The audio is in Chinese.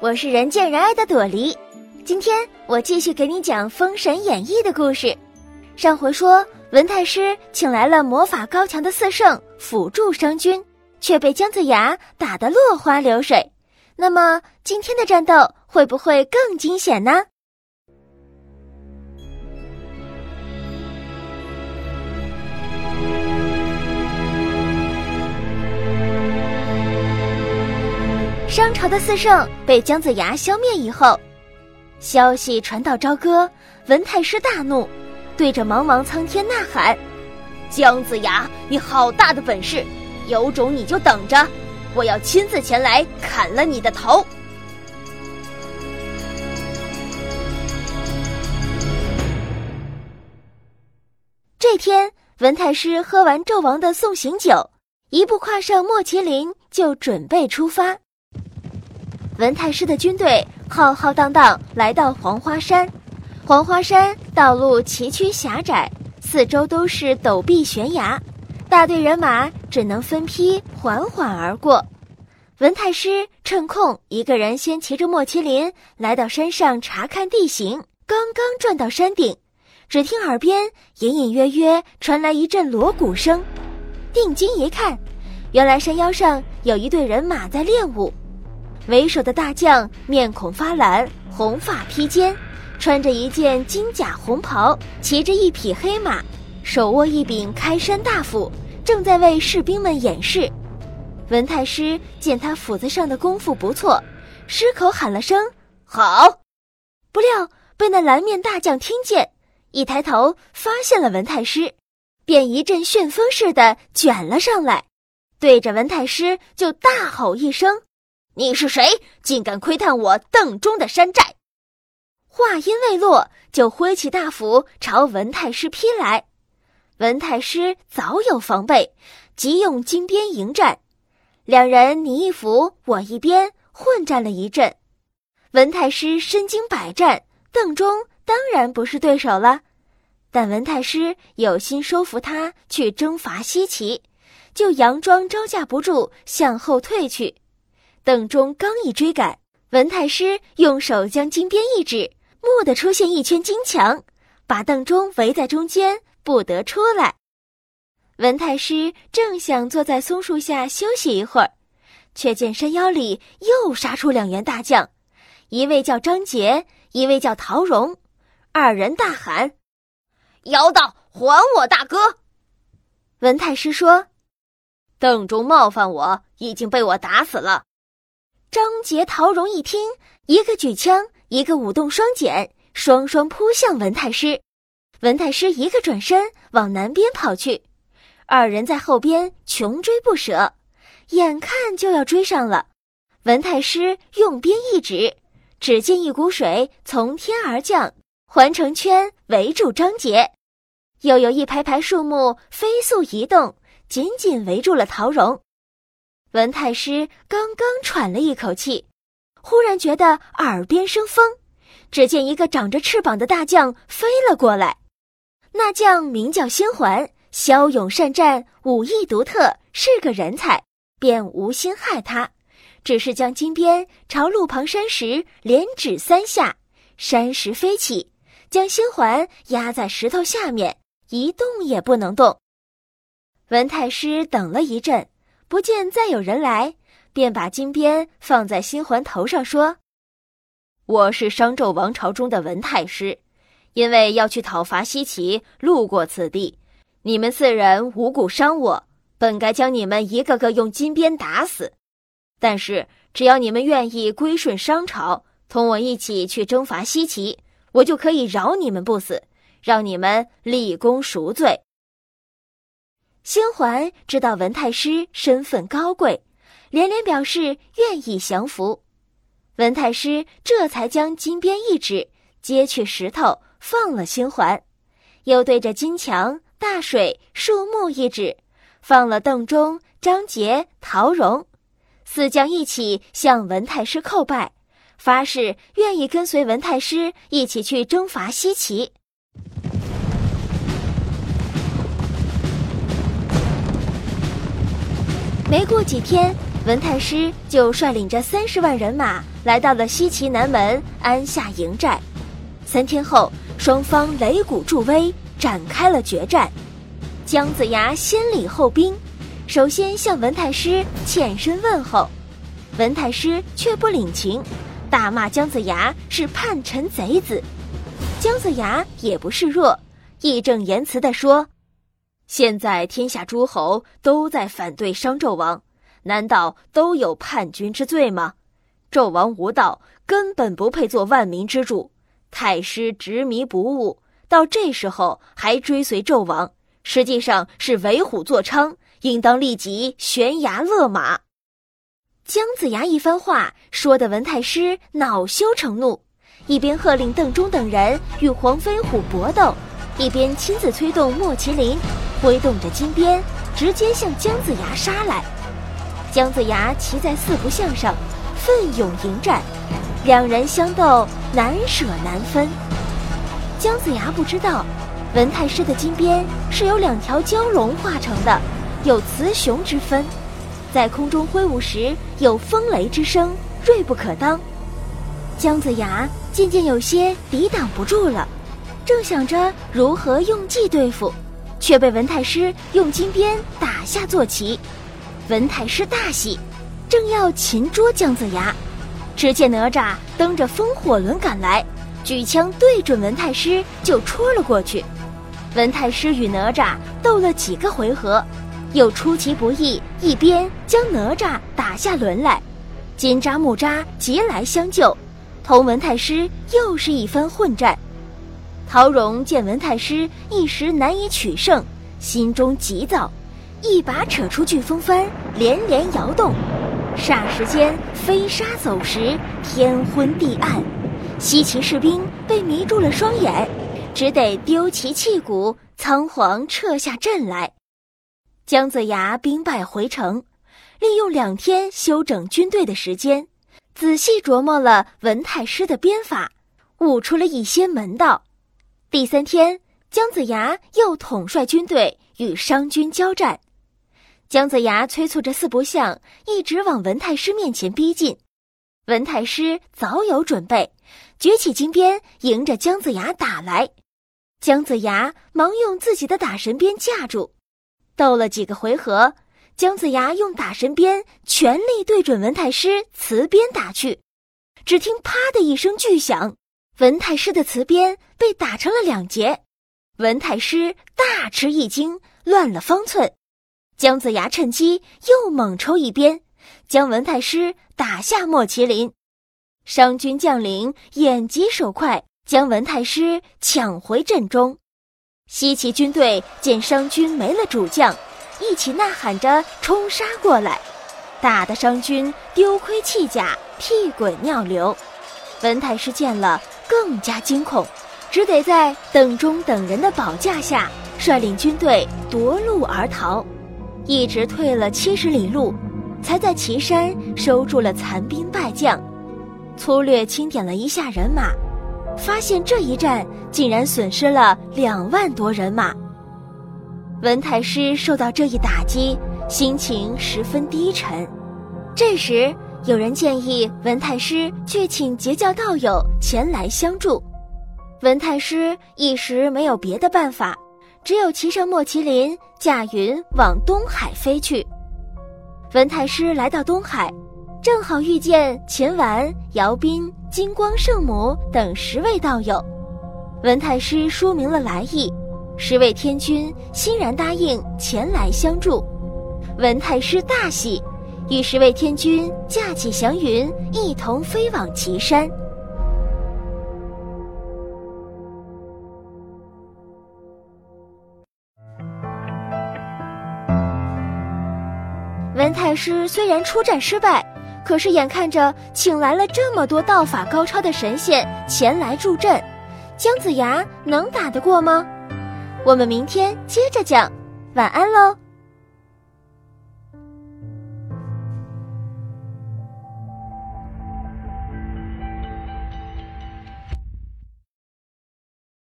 我是人见人爱的朵梨。今天我继续给你讲《封神演义》的故事。上回说文太师请来了魔法高强的四圣辅助商君，却被姜子牙打得落花流水。那么今天的战斗会不会更惊险呢？商朝的四圣被姜子牙消灭以后，消息传到朝歌，文太师大怒，对着茫茫苍天呐喊：“姜子牙，你好大的本事！有种你就等着，我要亲自前来砍了你的头！”这天，文太师喝完纣王的送行酒，一步跨上莫麒麟，就准备出发。文太师的军队浩浩荡荡来到黄花山，黄花山道路崎岖狭窄，四周都是陡壁悬崖，大队人马只能分批缓缓而过。文太师趁空一个人先骑着莫麒麟来到山上查看地形，刚刚转到山顶，只听耳边隐隐约约传来一阵锣鼓声，定睛一看，原来山腰上有一队人马在练武。为首的大将面孔发蓝，红发披肩，穿着一件金甲红袍，骑着一匹黑马，手握一柄开山大斧，正在为士兵们演示。文太师见他斧子上的功夫不错，失口喊了声“好”，不料被那蓝面大将听见，一抬头发现了文太师，便一阵旋风似的卷了上来，对着文太师就大吼一声。你是谁？竟敢窥探我邓中的山寨！话音未落，就挥起大斧朝文太师劈来。文太师早有防备，即用金鞭迎战。两人你一斧我一鞭，混战了一阵。文太师身经百战，邓中当然不是对手了。但文太师有心收服他去征伐西岐，就佯装招架不住，向后退去。邓忠刚一追赶，文太师用手将金鞭一指，蓦地出现一圈金墙，把邓忠围在中间，不得出来。文太师正想坐在松树下休息一会儿，却见山腰里又杀出两员大将，一位叫张杰，一位叫陶荣。二人大喊：“妖道，还我大哥！”文太师说：“邓忠冒犯我，已经被我打死了。”张杰、陶荣一听，一个举枪，一个舞动双锏，双双扑向文太师。文太师一个转身往南边跑去，二人在后边穷追不舍，眼看就要追上了。文太师用鞭一指，只见一股水从天而降，环成圈围住张杰；又有一排排树木飞速移动，紧紧围住了陶荣。文太师刚刚喘了一口气，忽然觉得耳边生风，只见一个长着翅膀的大将飞了过来。那将名叫星环，骁勇善战，武艺独特，是个人才，便无心害他，只是将金鞭朝路旁山石连指三下，山石飞起，将星环压在石头下面，一动也不能动。文太师等了一阵。不见再有人来，便把金鞭放在新环头上，说：“我是商纣王朝中的文太师，因为要去讨伐西岐，路过此地。你们四人无故伤我，本该将你们一个个用金鞭打死。但是只要你们愿意归顺商朝，同我一起去征伐西岐，我就可以饶你们不死，让你们立功赎罪。”星环知道文太师身份高贵，连连表示愿意降服。文太师这才将金鞭一指，接去石头，放了星环，又对着金墙、大水、树木一指，放了邓忠、张杰、陶荣四将一起向文太师叩拜，发誓愿意跟随文太师一起去征伐西岐。没过几天，文太师就率领着三十万人马来到了西岐南门安下营寨。三天后，双方擂鼓助威，展开了决战。姜子牙先礼后兵，首先向文太师欠身问候，文太师却不领情，大骂姜子牙是叛臣贼子。姜子牙也不示弱，义正言辞地说：“现在天下诸侯都在反对商纣王。”难道都有叛军之罪吗？纣王无道，根本不配做万民之主。太师执迷不悟，到这时候还追随纣王，实际上是为虎作伥，应当立即悬崖勒马。姜子牙一番话说的文太师恼羞成怒，一边喝令邓忠等人与黄飞虎搏斗，一边亲自催动莫麒麟，挥动着金鞭，直接向姜子牙杀来。姜子牙骑在四不像上，奋勇迎战，两人相斗难舍难分。姜子牙不知道，文太师的金鞭是由两条蛟龙化成的，有雌雄之分，在空中挥舞时有风雷之声，锐不可当。姜子牙渐渐有些抵挡不住了，正想着如何用计对付，却被文太师用金鞭打下坐骑。文太师大喜，正要擒捉姜子牙，只见哪吒蹬着风火轮赶来，举枪对准文太师就戳了过去。文太师与哪吒斗了几个回合，又出其不意，一边将哪吒打下轮来。金吒、木吒急来相救，同文太师又是一番混战。陶荣见文太师一时难以取胜，心中急躁。一把扯出飓风帆，连连摇动，霎时间飞沙走石，天昏地暗。西岐士兵被迷住了双眼，只得丢旗弃鼓，仓皇撤下阵来。姜子牙兵败回城，利用两天休整军队的时间，仔细琢磨了文太师的鞭法，悟出了一些门道。第三天，姜子牙又统帅军队与商军交战。姜子牙催促着四不像，一直往文太师面前逼近。文太师早有准备，举起金鞭，迎着姜子牙打来。姜子牙忙用自己的打神鞭架住，斗了几个回合，姜子牙用打神鞭全力对准文太师瓷鞭打去。只听“啪”的一声巨响，文太师的瓷鞭被打成了两截。文太师大吃一惊，乱了方寸。姜子牙趁机又猛抽一鞭，将文太师打下莫麒麟。商军将领眼疾手快，将文太师抢回阵中。西岐军队见商军没了主将，一起呐喊着冲杀过来，打得商军丢盔弃甲，屁滚尿流。文太师见了更加惊恐，只得在邓忠等人的保驾下，率领军队夺路而逃。一直退了七十里路，才在岐山收住了残兵败将，粗略清点了一下人马，发现这一战竟然损失了两万多人马。文太师受到这一打击，心情十分低沉。这时，有人建议文太师去请截教道友前来相助，文太师一时没有别的办法。只有骑上莫麒麟，驾云往东海飞去。文太师来到东海，正好遇见秦完、姚斌、金光圣母等十位道友。文太师说明了来意，十位天君欣然答应前来相助。文太师大喜，与十位天君驾起祥云，一同飞往岐山。文太师虽然出战失败，可是眼看着请来了这么多道法高超的神仙前来助阵，姜子牙能打得过吗？我们明天接着讲，晚安喽。